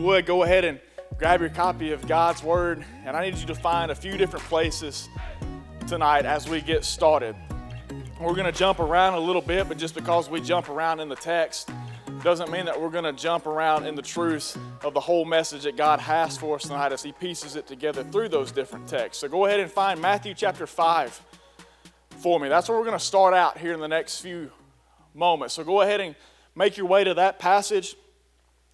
would, go ahead and grab your copy of God's Word, and I need you to find a few different places tonight as we get started. We're going to jump around a little bit, but just because we jump around in the text doesn't mean that we're going to jump around in the truth of the whole message that God has for us tonight as He pieces it together through those different texts. So go ahead and find Matthew chapter 5 for me. That's where we're going to start out here in the next few moments. So go ahead and make your way to that passage.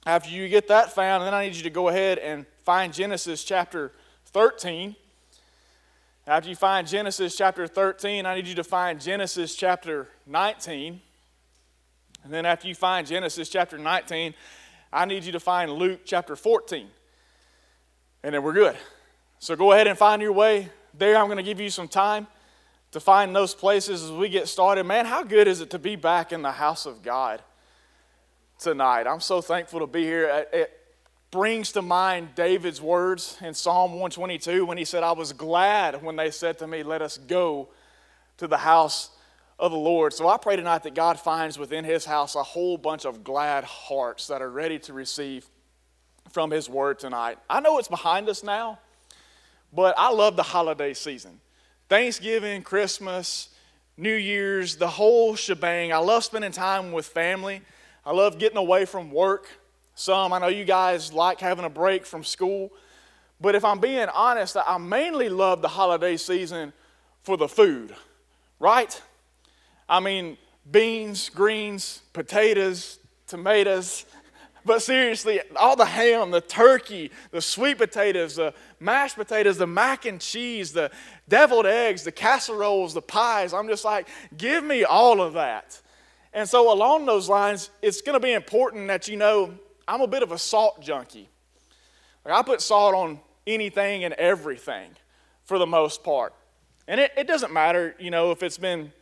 After you get that found, then I need you to go ahead and find Genesis chapter 13. After you find Genesis chapter 13, I need you to find Genesis chapter 19. And then after you find Genesis chapter 19, I need you to find Luke chapter 14. And then we're good. So go ahead and find your way there. I'm going to give you some time to find those places as we get started. Man, how good is it to be back in the house of God tonight? I'm so thankful to be here. It brings to mind David's words in Psalm 122 when he said, I was glad when they said to me, Let us go to the house of the Lord. So I pray tonight that God finds within his house a whole bunch of glad hearts that are ready to receive from his word tonight. I know it's behind us now, but I love the holiday season. Thanksgiving, Christmas, New Year's, the whole shebang. I love spending time with family. I love getting away from work. Some, I know you guys like having a break from school. But if I'm being honest, I mainly love the holiday season for the food, right? I mean, beans, greens, potatoes, tomatoes. But seriously, all the ham, the turkey, the sweet potatoes, the mashed potatoes, the mac and cheese, the deviled eggs, the casseroles, the pies, I'm just like, give me all of that. And so, along those lines, it's going to be important that you know I'm a bit of a salt junkie. Like I put salt on anything and everything for the most part. And it, it doesn't matter, you know, if it's been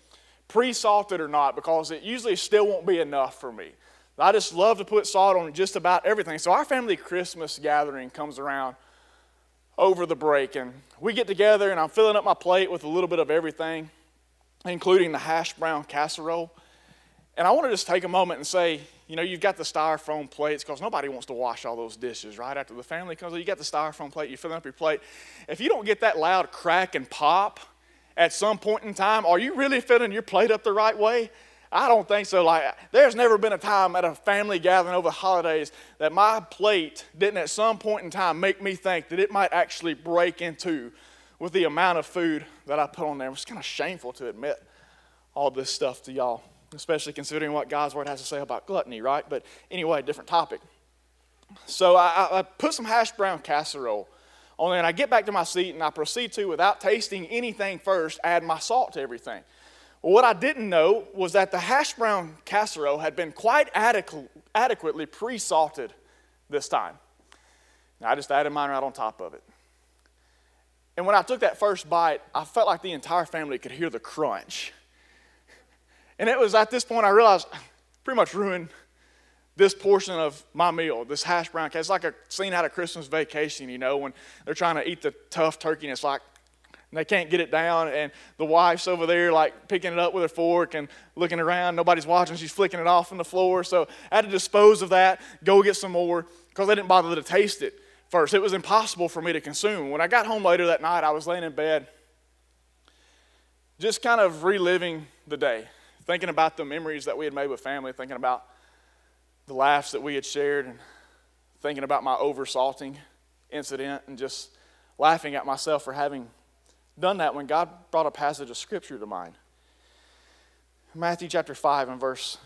pre salted or not, because it usually still won't be enough for me. I just love to put salt on just about everything. So our family Christmas gathering comes around over the break, and we get together, and I'm filling up my plate with a little bit of everything, including the hash brown casserole. And I want to just take a moment and say, you know, you've got the styrofoam plates because nobody wants to wash all those dishes, right? After the family comes, oh, you got the styrofoam plate, you're filling up your plate. If you don't get that loud crack and pop, at some point in time, are you really filling your plate up the right way? I don't think so. Like, there's never been a time at a family gathering over the holidays that my plate didn't at some point in time make me think that it might actually break into with the amount of food that I put on there. It's kind of shameful to admit all this stuff to y'all, especially considering what God's Word has to say about gluttony, right? But anyway, different topic. So I, I put some hash brown casserole only when I get back to my seat and I proceed to, without tasting anything first, add my salt to everything. What I didn't know was that the hash brown casserole had been quite adequ- adequately pre salted this time. Now, I just added mine right on top of it. And when I took that first bite, I felt like the entire family could hear the crunch. And it was at this point I realized I pretty much ruined this portion of my meal, this hash brown cake. It's like a scene out of Christmas vacation, you know, when they're trying to eat the tough turkey and it's like they can't get it down, and the wife's over there like picking it up with her fork and looking around. Nobody's watching. She's flicking it off on the floor. So I had to dispose of that, go get some more because I didn't bother to taste it first. It was impossible for me to consume. When I got home later that night, I was laying in bed, just kind of reliving the day, thinking about the memories that we had made with family, thinking about the laughs that we had shared and thinking about my oversalting incident and just laughing at myself for having done that when God brought a passage of scripture to mind. Matthew chapter 5 and verse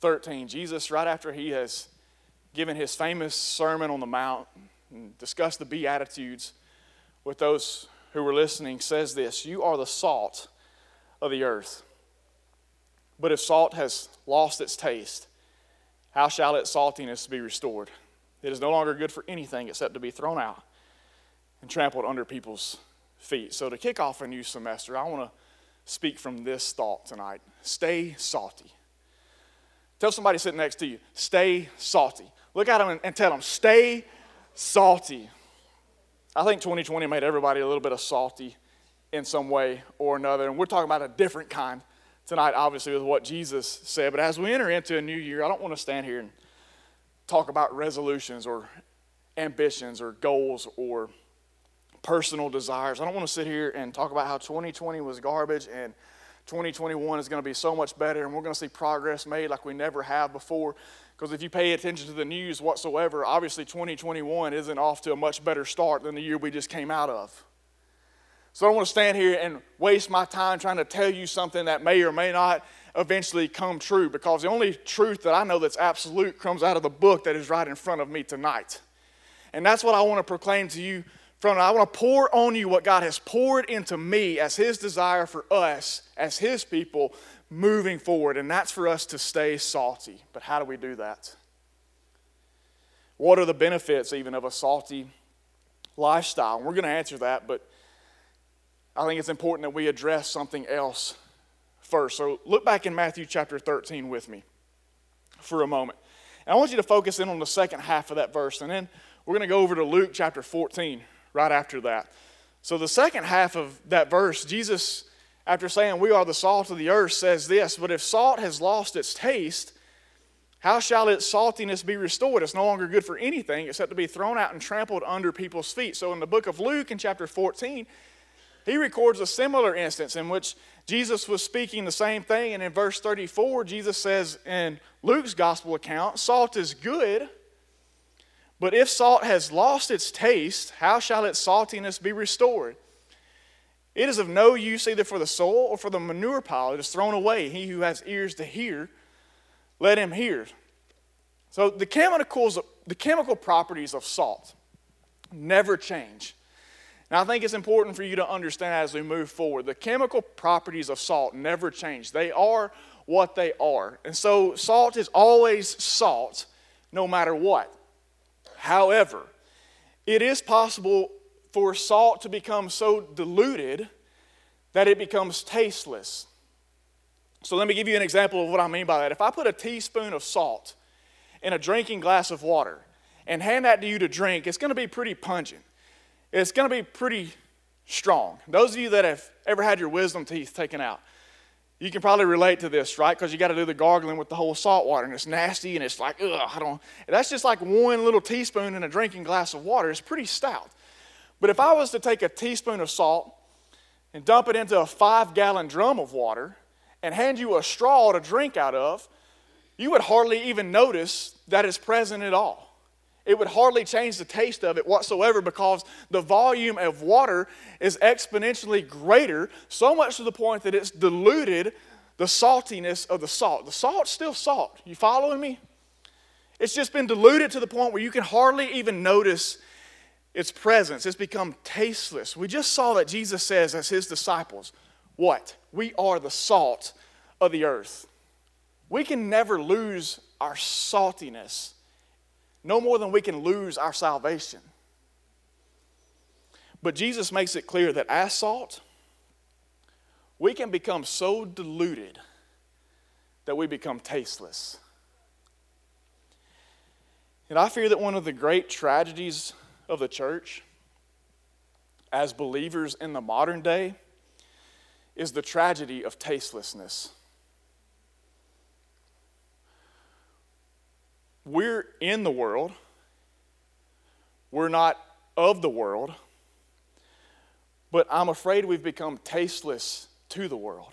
13. Jesus, right after he has given his famous Sermon on the Mount and discussed the Beatitudes with those who were listening, says this You are the salt of the earth. But if salt has lost its taste, how shall its saltiness be restored? It is no longer good for anything except to be thrown out and trampled under people's feet. So, to kick off a new semester, I want to speak from this thought tonight stay salty. Tell somebody sitting next to you, stay salty. Look at them and tell them, stay salty. I think 2020 made everybody a little bit of salty in some way or another. And we're talking about a different kind tonight, obviously, with what Jesus said. But as we enter into a new year, I don't want to stand here and talk about resolutions or ambitions or goals or personal desires. I don't want to sit here and talk about how 2020 was garbage and 2021 is going to be so much better and we're going to see progress made like we never have before. Because if you pay attention to the news whatsoever, obviously 2021 isn't off to a much better start than the year we just came out of. So I don't want to stand here and waste my time trying to tell you something that may or may not eventually come true because the only truth that I know that's absolute comes out of the book that is right in front of me tonight. And that's what I want to proclaim to you from I want to pour on you what God has poured into me as his desire for us as his people moving forward and that's for us to stay salty. But how do we do that? What are the benefits even of a salty lifestyle? And we're going to answer that, but I think it's important that we address something else first. So look back in Matthew chapter 13 with me for a moment. And I want you to focus in on the second half of that verse, and then we're going to go over to Luke chapter 14 right after that. So, the second half of that verse, Jesus, after saying, We are the salt of the earth, says this But if salt has lost its taste, how shall its saltiness be restored? It's no longer good for anything except to be thrown out and trampled under people's feet. So, in the book of Luke, in chapter 14, he records a similar instance in which Jesus was speaking the same thing. And in verse 34, Jesus says in Luke's gospel account, Salt is good, but if salt has lost its taste, how shall its saltiness be restored? It is of no use either for the soil or for the manure pile. It is thrown away. He who has ears to hear, let him hear. So the chemicals, the chemical properties of salt never change. Now, I think it's important for you to understand as we move forward the chemical properties of salt never change. They are what they are. And so, salt is always salt no matter what. However, it is possible for salt to become so diluted that it becomes tasteless. So, let me give you an example of what I mean by that. If I put a teaspoon of salt in a drinking glass of water and hand that to you to drink, it's going to be pretty pungent it's going to be pretty strong. Those of you that have ever had your wisdom teeth taken out, you can probably relate to this, right? Because you got to do the gargling with the whole salt water, and it's nasty, and it's like, ugh, I don't. That's just like one little teaspoon in a drinking glass of water. It's pretty stout. But if I was to take a teaspoon of salt and dump it into a five gallon drum of water and hand you a straw to drink out of, you would hardly even notice that it's present at all it would hardly change the taste of it whatsoever because the volume of water is exponentially greater, so much to the point that it's diluted the saltiness of the salt. The salt's still salt. You following me? It's just been diluted to the point where you can hardly even notice its presence. It's become tasteless. We just saw that Jesus says, as his disciples, what? We are the salt of the earth. We can never lose our saltiness no more than we can lose our salvation. But Jesus makes it clear that as salt, we can become so diluted that we become tasteless. And I fear that one of the great tragedies of the church as believers in the modern day is the tragedy of tastelessness. We're in the world, we're not of the world, but I'm afraid we've become tasteless to the world.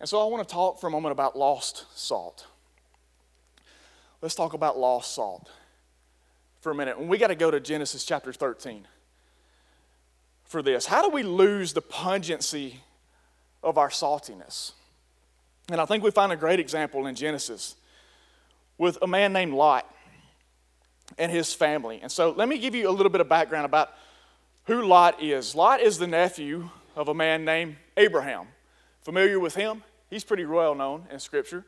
And so I want to talk for a moment about lost salt. Let's talk about lost salt for a minute. And we got to go to Genesis chapter 13 for this. How do we lose the pungency of our saltiness? And I think we find a great example in Genesis with a man named Lot and his family. And so let me give you a little bit of background about who Lot is. Lot is the nephew of a man named Abraham. Familiar with him? He's pretty well known in Scripture.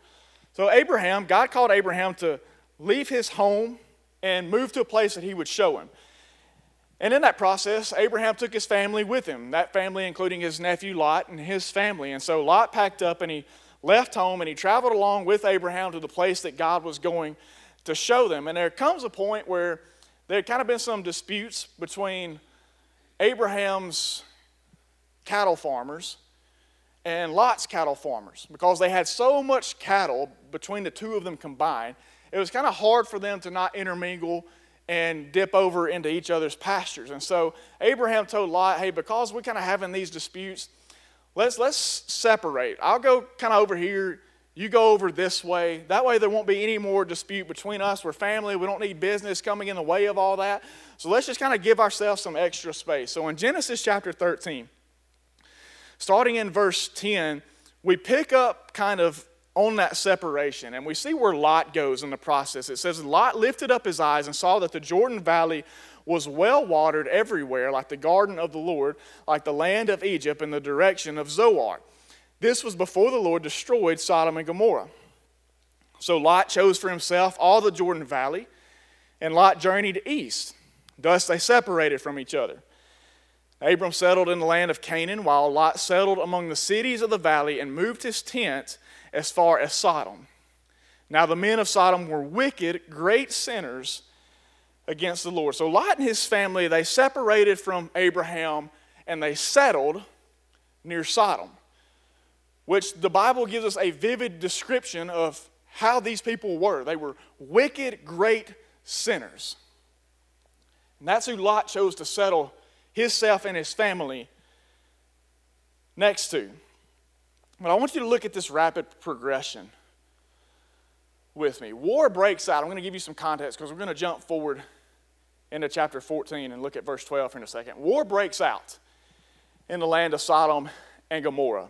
So, Abraham, God called Abraham to leave his home and move to a place that he would show him. And in that process, Abraham took his family with him, that family including his nephew Lot and his family. And so Lot packed up and he left home and he traveled along with Abraham to the place that God was going to show them. And there comes a point where there had kind of been some disputes between Abraham's cattle farmers and Lot's cattle farmers because they had so much cattle between the two of them combined. it was kind of hard for them to not intermingle and dip over into each other's pastures. And so Abraham told Lot, hey, because we're kind of having these disputes, let's, let's separate. I'll go kind of over here, you go over this way. That way there won't be any more dispute between us. We're family. We don't need business coming in the way of all that. So let's just kind of give ourselves some extra space. So in Genesis chapter 13, starting in verse 10, we pick up kind of on that separation. And we see where Lot goes in the process. It says, Lot lifted up his eyes and saw that the Jordan Valley was well watered everywhere, like the garden of the Lord, like the land of Egypt in the direction of Zoar. This was before the Lord destroyed Sodom and Gomorrah. So Lot chose for himself all the Jordan Valley, and Lot journeyed east. Thus they separated from each other. Abram settled in the land of Canaan, while Lot settled among the cities of the valley and moved his tent as far as Sodom. Now the men of Sodom were wicked, great sinners against the Lord. So Lot and his family, they separated from Abraham and they settled near Sodom, which the Bible gives us a vivid description of how these people were. They were wicked, great sinners. And that's who Lot chose to settle himself and his family next to. But I want you to look at this rapid progression with me. War breaks out. I'm going to give you some context because we're going to jump forward into chapter 14 and look at verse 12 in a second. War breaks out in the land of Sodom and Gomorrah.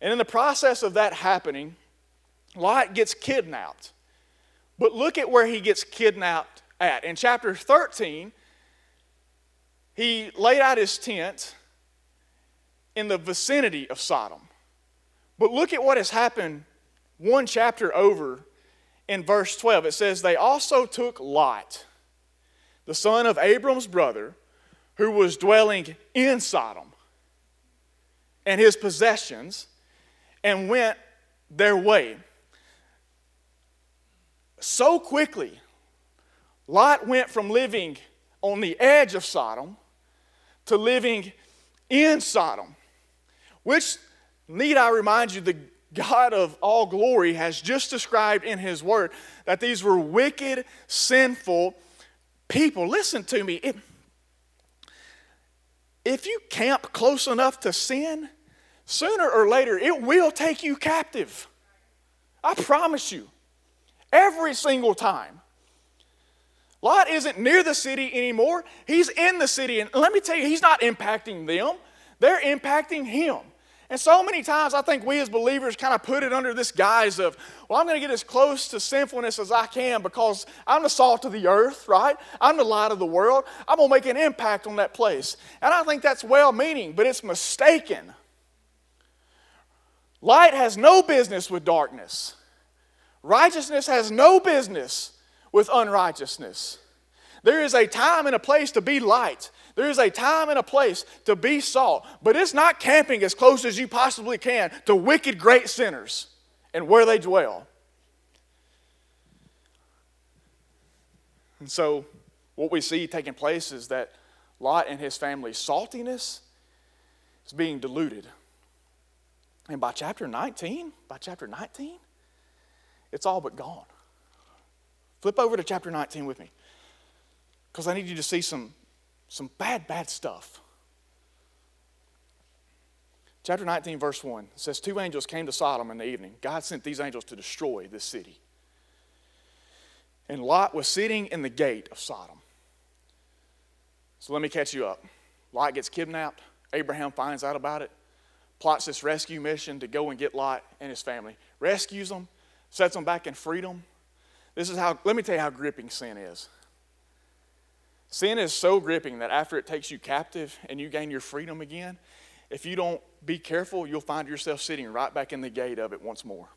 And in the process of that happening, Lot gets kidnapped. But look at where he gets kidnapped at. In chapter 13, he laid out his tent in the vicinity of Sodom. But look at what has happened one chapter over in verse 12. It says, They also took Lot, the son of Abram's brother, who was dwelling in Sodom, and his possessions, and went their way. So quickly, Lot went from living on the edge of Sodom to living in Sodom, which Need I remind you, the God of all glory has just described in His Word that these were wicked, sinful people. Listen to me. If, if you camp close enough to sin, sooner or later it will take you captive. I promise you. Every single time. Lot isn't near the city anymore. He's in the city. And let me tell you, he's not impacting them, they're impacting him. And so many times I think we as believers kind of put it under this guise of, well, I'm going to get as close to sinfulness as I can because I'm the salt of the earth, right? I'm the light of the world. I'm going to make an impact on that place. And I think that's well meaning, but it's mistaken. Light has no business with darkness, righteousness has no business with unrighteousness. There is a time and a place to be light. There is a time and a place to be salt, but it's not camping as close as you possibly can to wicked great sinners and where they dwell. And so, what we see taking place is that Lot and his family's saltiness is being diluted. And by chapter 19, by chapter 19, it's all but gone. Flip over to chapter 19 with me because I need you to see some some bad, bad stuff. Chapter 19, verse 1 says, Two angels came to Sodom in the evening. God sent these angels to destroy this city. And Lot was sitting in the gate of Sodom. So let me catch you up. Lot gets kidnapped. Abraham finds out about it, plots this rescue mission to go and get Lot and his family, rescues them, sets them back in freedom. This is how, let me tell you how gripping sin is. Sin is so gripping that after it takes you captive and you gain your freedom again, if you don't be careful, you'll find yourself sitting right back in the gate of it once more.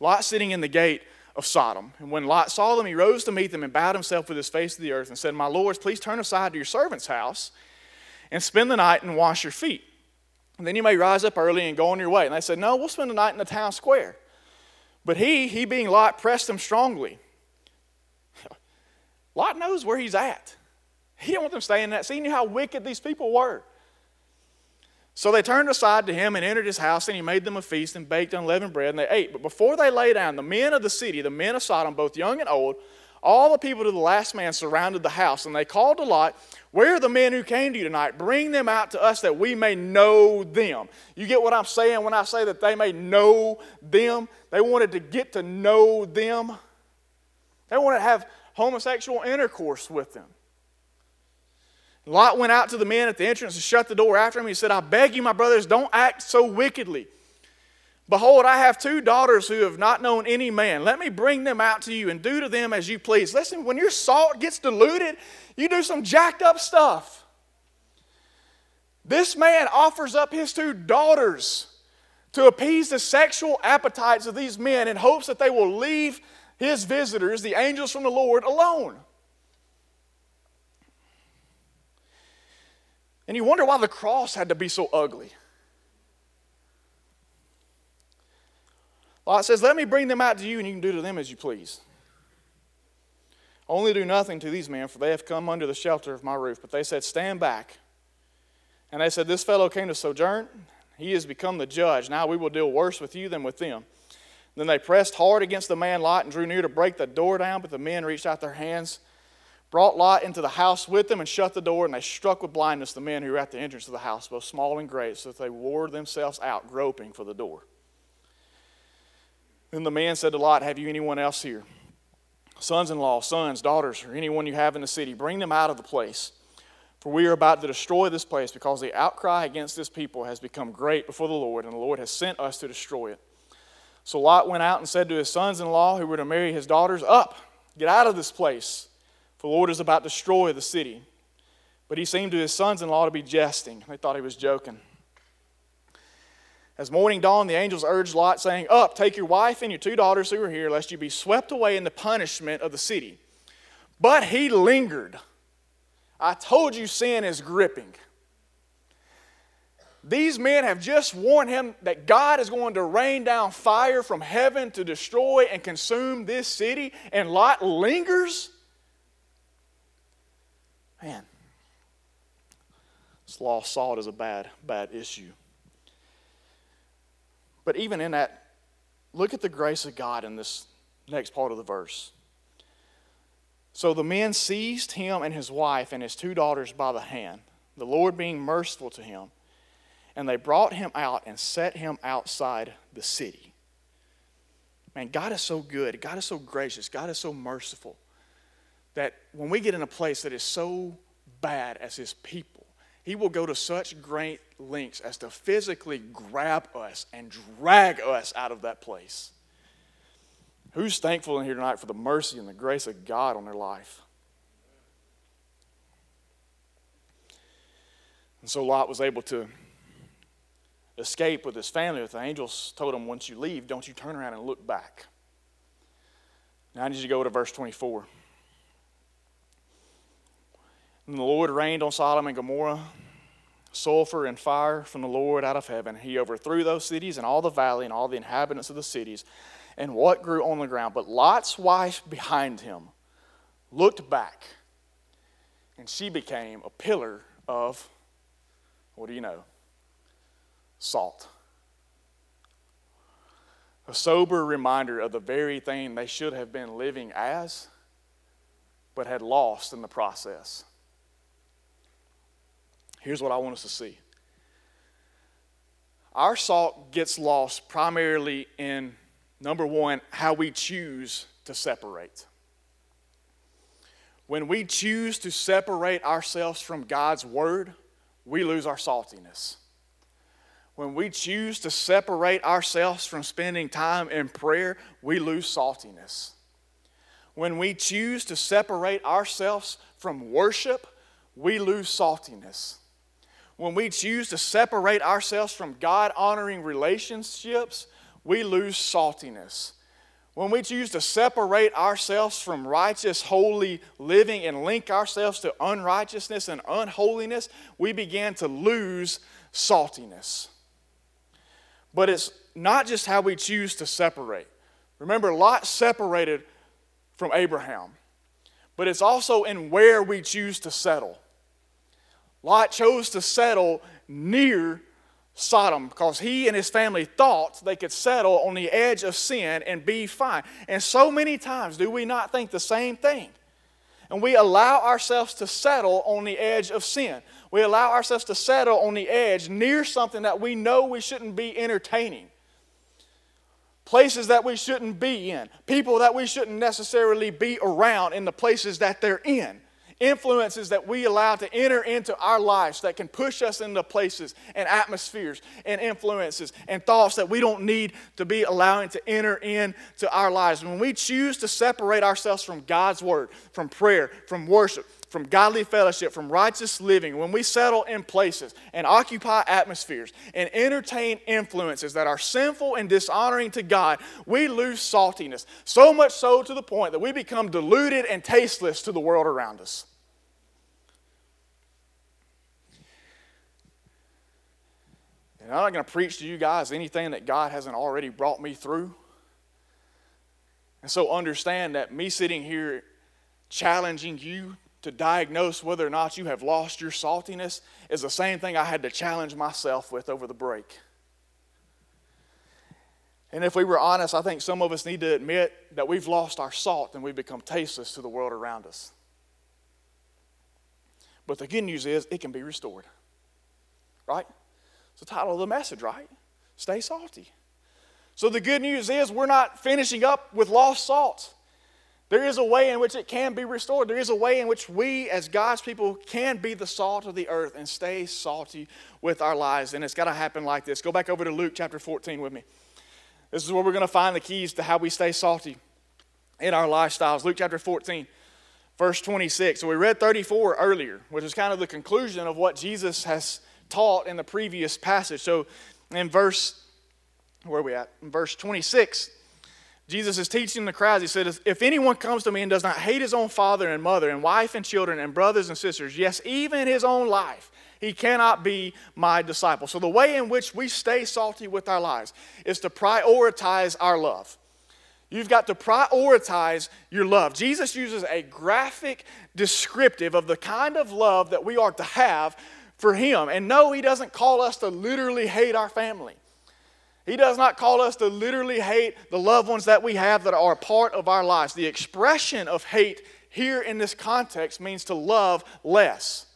Lot sitting in the gate of Sodom. And when Lot saw them, he rose to meet them and bowed himself with his face to the earth and said, My lords, please turn aside to your servant's house and spend the night and wash your feet. And then you may rise up early and go on your way. And they said, No, we'll spend the night in the town square. But he, he being Lot, pressed them strongly. Lot knows where he's at. He didn't want them staying in that. See, he knew how wicked these people were. So they turned aside to him and entered his house, and he made them a feast and baked unleavened bread, and they ate. But before they lay down, the men of the city, the men of Sodom, both young and old, all the people to the last man surrounded the house, and they called to Lot, Where are the men who came to you tonight? Bring them out to us that we may know them. You get what I'm saying when I say that they may know them? They wanted to get to know them, they wanted to have homosexual intercourse with them. Lot went out to the men at the entrance and shut the door after him. He said, I beg you, my brothers, don't act so wickedly. Behold, I have two daughters who have not known any man. Let me bring them out to you and do to them as you please. Listen, when your salt gets diluted, you do some jacked up stuff. This man offers up his two daughters to appease the sexual appetites of these men in hopes that they will leave his visitors, the angels from the Lord, alone. And you wonder why the cross had to be so ugly. Lot says, Let me bring them out to you, and you can do to them as you please. Only do nothing to these men, for they have come under the shelter of my roof. But they said, Stand back. And they said, This fellow came to sojourn. He has become the judge. Now we will deal worse with you than with them. Then they pressed hard against the man Lot and drew near to break the door down, but the men reached out their hands brought Lot into the house with them and shut the door, and they struck with blindness the men who were at the entrance of the house, both small and great, so that they wore themselves out, groping for the door. Then the man said to Lot, Have you anyone else here? Sons in law, sons, daughters, or anyone you have in the city, bring them out of the place. For we are about to destroy this place because the outcry against this people has become great before the Lord, and the Lord has sent us to destroy it. So Lot went out and said to his sons in law who were to marry his daughters, Up, get out of this place for the Lord is about to destroy the city. But he seemed to his sons in law to be jesting. They thought he was joking. As morning dawned, the angels urged Lot, saying, Up, take your wife and your two daughters who are here, lest you be swept away in the punishment of the city. But he lingered. I told you sin is gripping. These men have just warned him that God is going to rain down fire from heaven to destroy and consume this city, and Lot lingers. Man, this lost salt is a bad, bad issue. But even in that, look at the grace of God in this next part of the verse. So the men seized him and his wife and his two daughters by the hand, the Lord being merciful to him, and they brought him out and set him outside the city. Man, God is so good. God is so gracious. God is so merciful that when we get in a place that is so bad as his people, he will go to such great lengths as to physically grab us and drag us out of that place. Who's thankful in here tonight for the mercy and the grace of God on their life? And so Lot was able to escape with his family. But the angels told him, Once you leave, don't you turn around and look back. Now I need you to go to verse 24. And the Lord rained on Sodom and Gomorrah sulfur and fire from the Lord out of heaven. He overthrew those cities and all the valley and all the inhabitants of the cities and what grew on the ground. But Lot's wife behind him looked back, and she became a pillar of, what do you know? Salt. A sober reminder of the very thing they should have been living as, but had lost in the process. Here's what I want us to see our salt gets lost primarily in number one, how we choose to separate. When we choose to separate ourselves from God's Word, we lose our saltiness. When we choose to separate ourselves from spending time in prayer, we lose saltiness. When we choose to separate ourselves from worship, we lose saltiness when we choose to separate ourselves from God honoring relationships, we lose saltiness. When we choose to separate ourselves from righteous, holy living and link ourselves to unrighteousness and unholiness, we begin to lose saltiness. But it's not just how we choose to separate. Remember, Lot separated from Abraham, but it's also in where we choose to settle. Lot chose to settle near Sodom because he and his family thought they could settle on the edge of sin and be fine. And so many times do we not think the same thing? And we allow ourselves to settle on the edge of sin. We allow ourselves to settle on the edge near something that we know we shouldn't be entertaining. Places that we shouldn't be in. People that we shouldn't necessarily be around in the places that they're in influences that we allow to enter into our lives that can push us into places and atmospheres and influences and thoughts that we don't need to be allowing to enter into our lives. When we choose to separate ourselves from God's word, from prayer, from worship, from godly fellowship, from righteous living, when we settle in places and occupy atmospheres and entertain influences that are sinful and dishonoring to God, we lose saltiness. So much so to the point that we become diluted and tasteless to the world around us. And I'm not going to preach to you guys anything that God hasn't already brought me through. And so understand that me sitting here challenging you to diagnose whether or not you have lost your saltiness is the same thing I had to challenge myself with over the break. And if we were honest, I think some of us need to admit that we've lost our salt and we've become tasteless to the world around us. But the good news is it can be restored. Right? It's the title of the message, right? Stay salty. So the good news is we're not finishing up with lost salt. There is a way in which it can be restored. There is a way in which we, as God's people, can be the salt of the earth and stay salty with our lives. And it's got to happen like this. Go back over to Luke chapter 14 with me. This is where we're going to find the keys to how we stay salty in our lifestyles. Luke chapter 14, verse 26. So we read 34 earlier, which is kind of the conclusion of what Jesus has taught in the previous passage. So in verse, where are we at? In verse 26. Jesus is teaching the crowds. He said, If anyone comes to me and does not hate his own father and mother and wife and children and brothers and sisters, yes, even his own life, he cannot be my disciple. So, the way in which we stay salty with our lives is to prioritize our love. You've got to prioritize your love. Jesus uses a graphic descriptive of the kind of love that we are to have for him. And no, he doesn't call us to literally hate our family. He does not call us to literally hate the loved ones that we have that are a part of our lives. The expression of hate here in this context means to love less.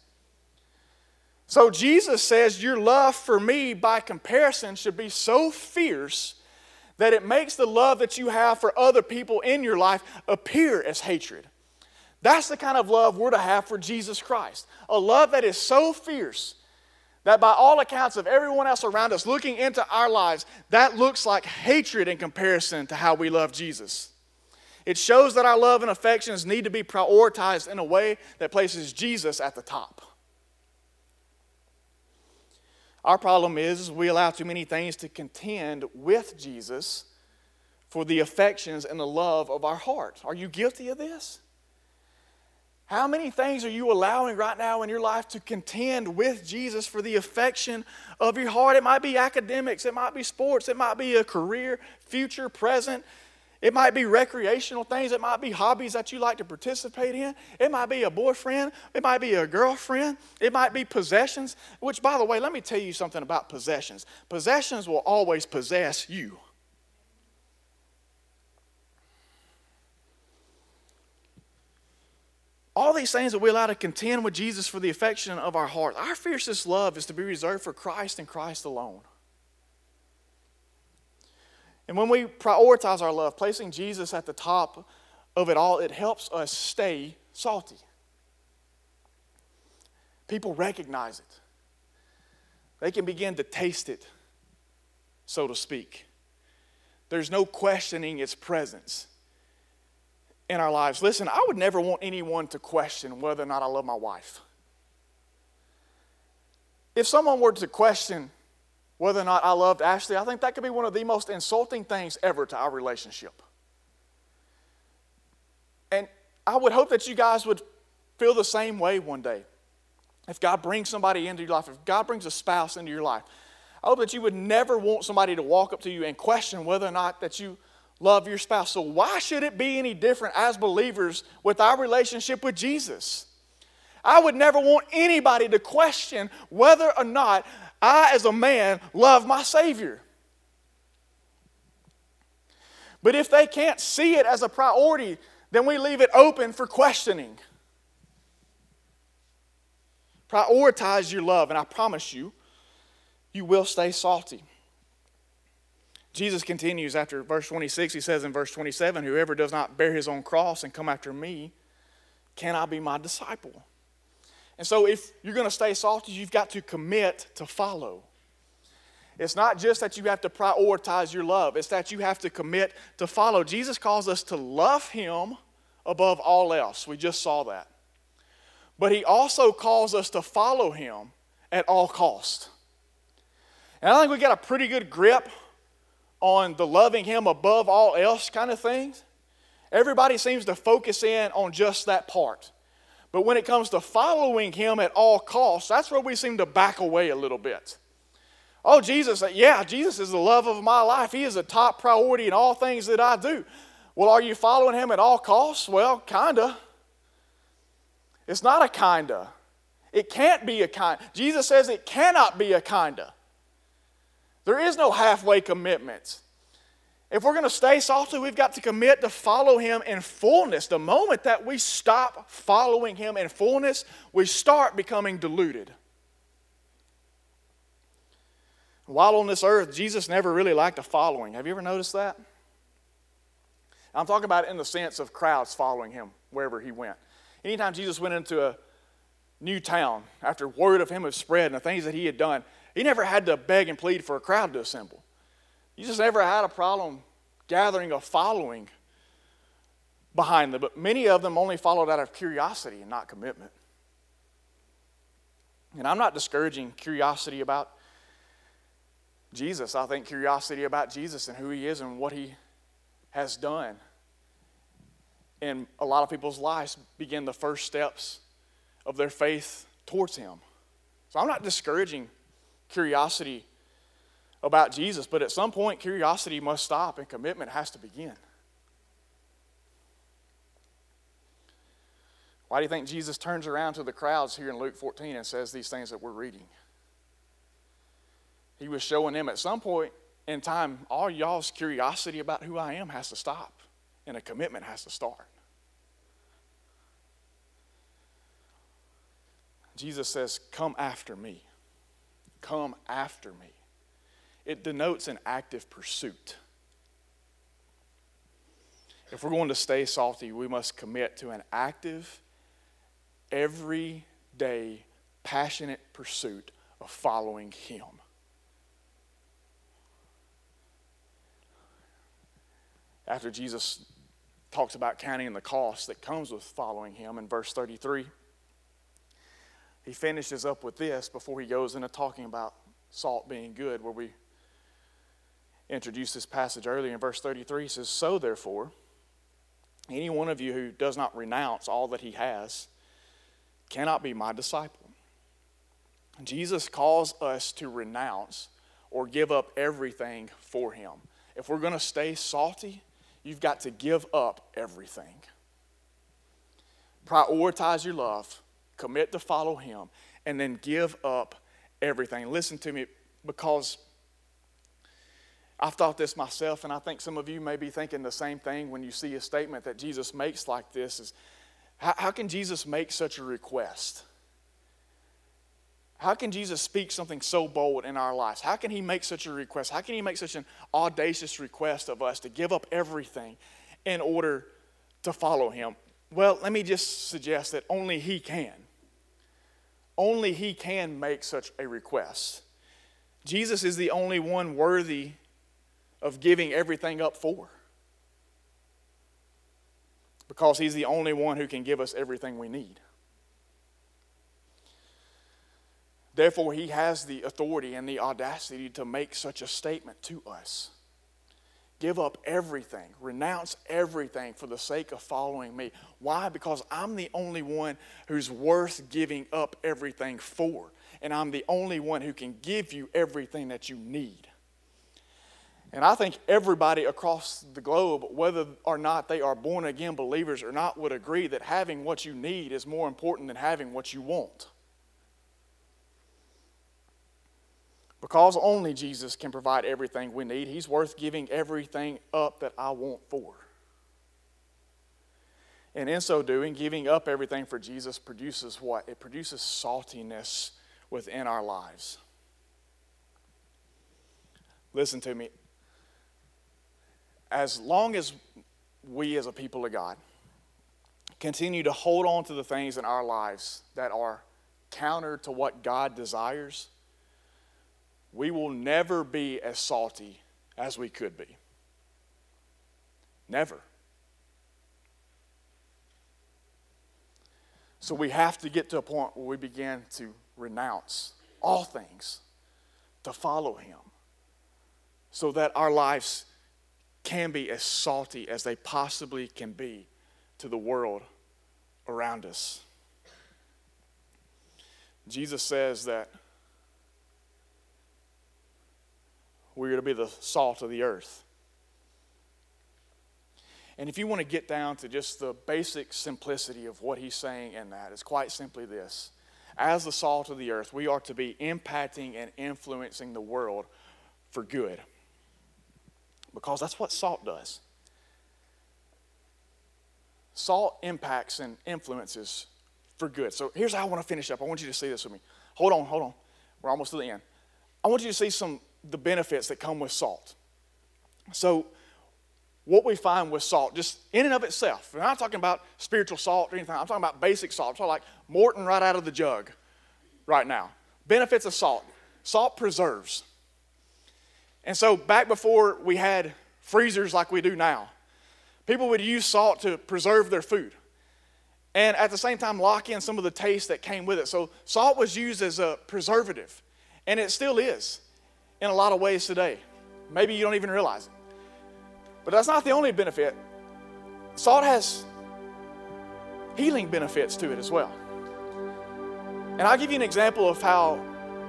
So Jesus says, Your love for me, by comparison, should be so fierce that it makes the love that you have for other people in your life appear as hatred. That's the kind of love we're to have for Jesus Christ. A love that is so fierce that by all accounts of everyone else around us looking into our lives, that looks like hatred in comparison to how we love Jesus. It shows that our love and affections need to be prioritized in a way that places Jesus at the top. Our problem is we allow too many things to contend with Jesus for the affections and the love of our heart. Are you guilty of this? How many things are you allowing right now in your life to contend with Jesus for the affection of your heart? It might be academics, it might be sports, it might be a career, future, present. It might be recreational things, it might be hobbies that you like to participate in. It might be a boyfriend, it might be a girlfriend, it might be possessions, which, by the way, let me tell you something about possessions. Possessions will always possess you. All these things that we allow to contend with Jesus for the affection of our heart. Our fiercest love is to be reserved for Christ and Christ alone. And when we prioritize our love, placing Jesus at the top of it all, it helps us stay salty. People recognize it, they can begin to taste it, so to speak. There's no questioning its presence in our lives. Listen, I would never want anyone to question whether or not I love my wife. If someone were to question whether or not I loved Ashley, I think that could be one of the most insulting things ever to our relationship. And I would hope that you guys would feel the same way one day. If God brings somebody into your life, if God brings a spouse into your life, I hope that you would never want somebody to walk up to you and question whether or not that you love your spouse. So, why should it be any different as believers with our relationship with Jesus? I would never want anybody to question whether or not I, as a man, love my Savior. But if they can't see it as a priority, then we leave it open for questioning. Prioritize your love, and I promise you, you will stay salty. Jesus continues after verse 26. He says in verse 27 Whoever does not bear his own cross and come after me cannot be my disciple. And so, if you're going to stay salty, you've got to commit to follow. It's not just that you have to prioritize your love, it's that you have to commit to follow. Jesus calls us to love Him above all else. We just saw that. But He also calls us to follow Him at all cost. And I think we got a pretty good grip on the loving Him above all else kind of things. Everybody seems to focus in on just that part. But when it comes to following Him at all costs, that's where we seem to back away a little bit. Oh, Jesus, yeah, Jesus is the love of my life. He is a top priority in all things that I do. Well, are you following Him at all costs? Well, kinda. It's not a kinda. It can't be a kind. Jesus says it cannot be a kinda. There is no halfway commitment. If we're going to stay salty, we've got to commit to follow Him in fullness. The moment that we stop following Him in fullness, we start becoming deluded. While on this earth, Jesus never really liked a following. Have you ever noticed that? I'm talking about it in the sense of crowds following Him wherever He went. Anytime Jesus went into a new town, after word of Him had spread and the things that He had done, he never had to beg and plead for a crowd to assemble. He just never had a problem gathering a following behind them, but many of them only followed out of curiosity and not commitment. And I'm not discouraging curiosity about Jesus. I think curiosity about Jesus and who he is and what he has done in a lot of people's lives begin the first steps of their faith towards him. So I'm not discouraging curiosity about Jesus, but at some point, curiosity must stop and commitment has to begin. Why do you think Jesus turns around to the crowds here in Luke 14 and says these things that we're reading? He was showing them at some point in time, all y'all's curiosity about who I am has to stop, and a commitment has to start. Jesus says, Come after me. Come after me. It denotes an active pursuit. If we're going to stay salty, we must commit to an active, everyday, passionate pursuit of following Him. After Jesus talks about counting the cost that comes with following Him in verse 33, he finishes up with this before he goes into talking about salt being good, where we introduced this passage earlier in verse 33. He says, So therefore, any one of you who does not renounce all that he has cannot be my disciple. Jesus calls us to renounce or give up everything for him. If we're going to stay salty, you've got to give up everything. Prioritize your love commit to follow Him, and then give up everything. Listen to me because I've thought this myself, and I think some of you may be thinking the same thing when you see a statement that Jesus makes like this is how, how can Jesus make such a request? How can Jesus speak something so bold in our lives? How can he make such a request? How can he make such an audacious request of us to give up everything in order to follow him? Well, let me just suggest that only he can. Only He can make such a request. Jesus is the only one worthy of giving everything up for. Because He's the only one who can give us everything we need. Therefore, He has the authority and the audacity to make such a statement to us. Give up everything, renounce everything for the sake of following me. Why? Because I'm the only one who's worth giving up everything for. And I'm the only one who can give you everything that you need. And I think everybody across the globe, whether or not they are born again believers or not, would agree that having what you need is more important than having what you want. Because only Jesus can provide everything we need, He's worth giving everything up that I want for. And in so doing, giving up everything for Jesus produces what? It produces saltiness within our lives. Listen to me. As long as we, as a people of God, continue to hold on to the things in our lives that are counter to what God desires, we will never be as salty as we could be. Never. So we have to get to a point where we begin to renounce all things to follow Him so that our lives can be as salty as they possibly can be to the world around us. Jesus says that we're going to be the salt of the earth. And if you want to get down to just the basic simplicity of what he's saying in that, it's quite simply this. As the salt of the earth, we are to be impacting and influencing the world for good. Because that's what salt does. Salt impacts and influences for good. So here's how I want to finish up. I want you to see this with me. Hold on, hold on. We're almost to the end. I want you to see some the benefits that come with salt. So what we find with salt, just in and of itself. We're not talking about spiritual salt or anything. I'm talking about basic salt. I'm talking like Morton right out of the jug right now. Benefits of salt. Salt preserves. And so back before we had freezers like we do now, people would use salt to preserve their food and at the same time lock in some of the taste that came with it. So salt was used as a preservative, and it still is in a lot of ways today. Maybe you don't even realize it. But that's not the only benefit. Salt has healing benefits to it as well. And I'll give you an example of how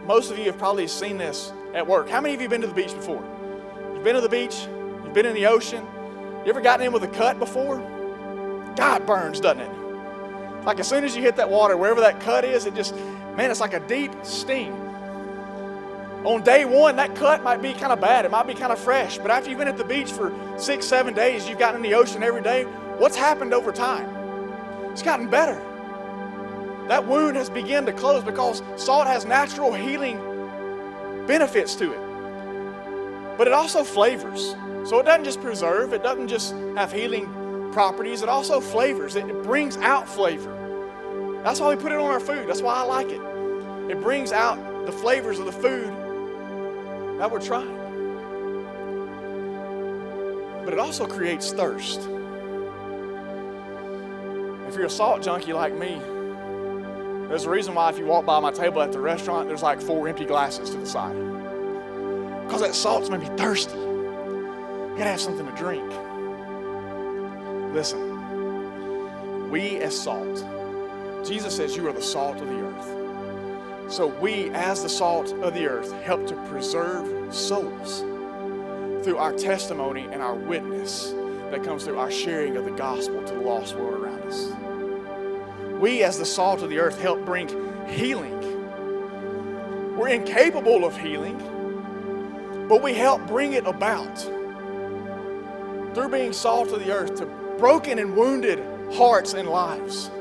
most of you have probably seen this at work. How many of you have been to the beach before? You've been to the beach, you've been in the ocean. You ever gotten in with a cut before? God burns, doesn't it? Like as soon as you hit that water, wherever that cut is, it just, man, it's like a deep sting. On day one, that cut might be kind of bad. It might be kind of fresh. But after you've been at the beach for six, seven days, you've gotten in the ocean every day, what's happened over time? It's gotten better. That wound has begun to close because salt has natural healing benefits to it. But it also flavors. So it doesn't just preserve, it doesn't just have healing properties, it also flavors. It, brings out flavor. That's why we put it on our food. That's why I like it. It brings out the flavors of the food that we're trying. But it also creates thirst. If you're a salt junkie like me, there's a reason why if you walk by my table at the restaurant, there's like four empty glasses to the side. Because that salt's made me thirsty. You gotta have something to drink. Listen, we as salt, Jesus says you are the salt of the earth. So we, as the salt of the earth, help to preserve souls through our testimony and our witness that comes through our sharing of the gospel to the lost world around us. We, as the salt of the earth, help bring healing. We're incapable of healing, but we help bring it about through being salt of the earth to broken and wounded hearts and lives.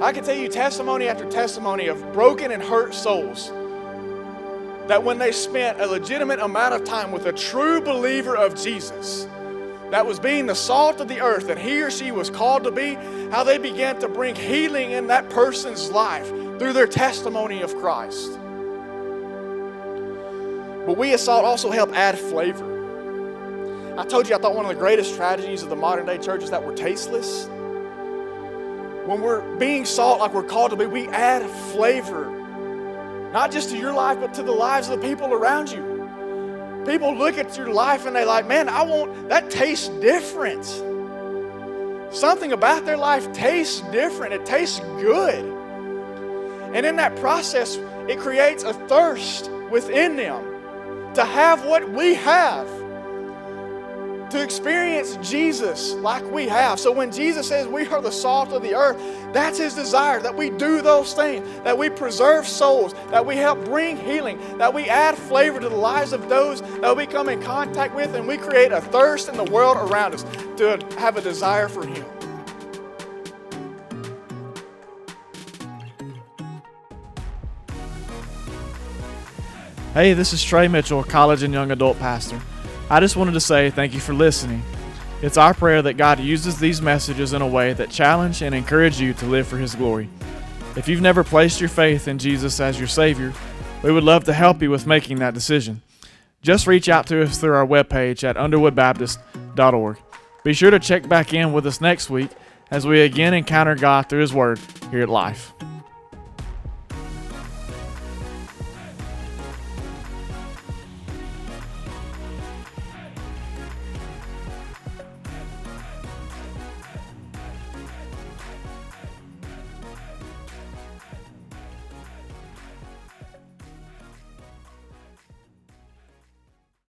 I can tell you testimony after testimony of broken and hurt souls that when they spent a legitimate amount of time with a true believer of Jesus, that was being the salt of the earth that he or she was called to be, how they began to bring healing in that person's life through their testimony of Christ. But we as salt also help add flavor. I told you I thought one of the greatest tragedies of the modern day church is that we're tasteless. When we're being salt like we're called to be, we add flavor, not just to your life, but to the lives of the people around you. People look at your life and they like, man, I want that tastes different. Something about their life tastes different. It tastes good. And in that process, it creates a thirst within them to have what we have to experience Jesus like we have. So when Jesus says we are the salt of the earth, that's his desire that we do those things, that we preserve souls, that we help bring healing, that we add flavor to the lives of those that we come in contact with, and we create a thirst in the world around us to have a desire for him. Hey, this is Trey Mitchell, college and young adult pastor. I just wanted to say thank you for listening. It's our prayer that God uses these messages in a way that challenge and encourage you to live for His glory. If you've never placed your faith in Jesus as your Savior, we would love to help you with making that decision. Just reach out to us through our webpage at underwoodbaptist.org. Be sure to check back in with us next week as we again encounter God through His Word here at Life.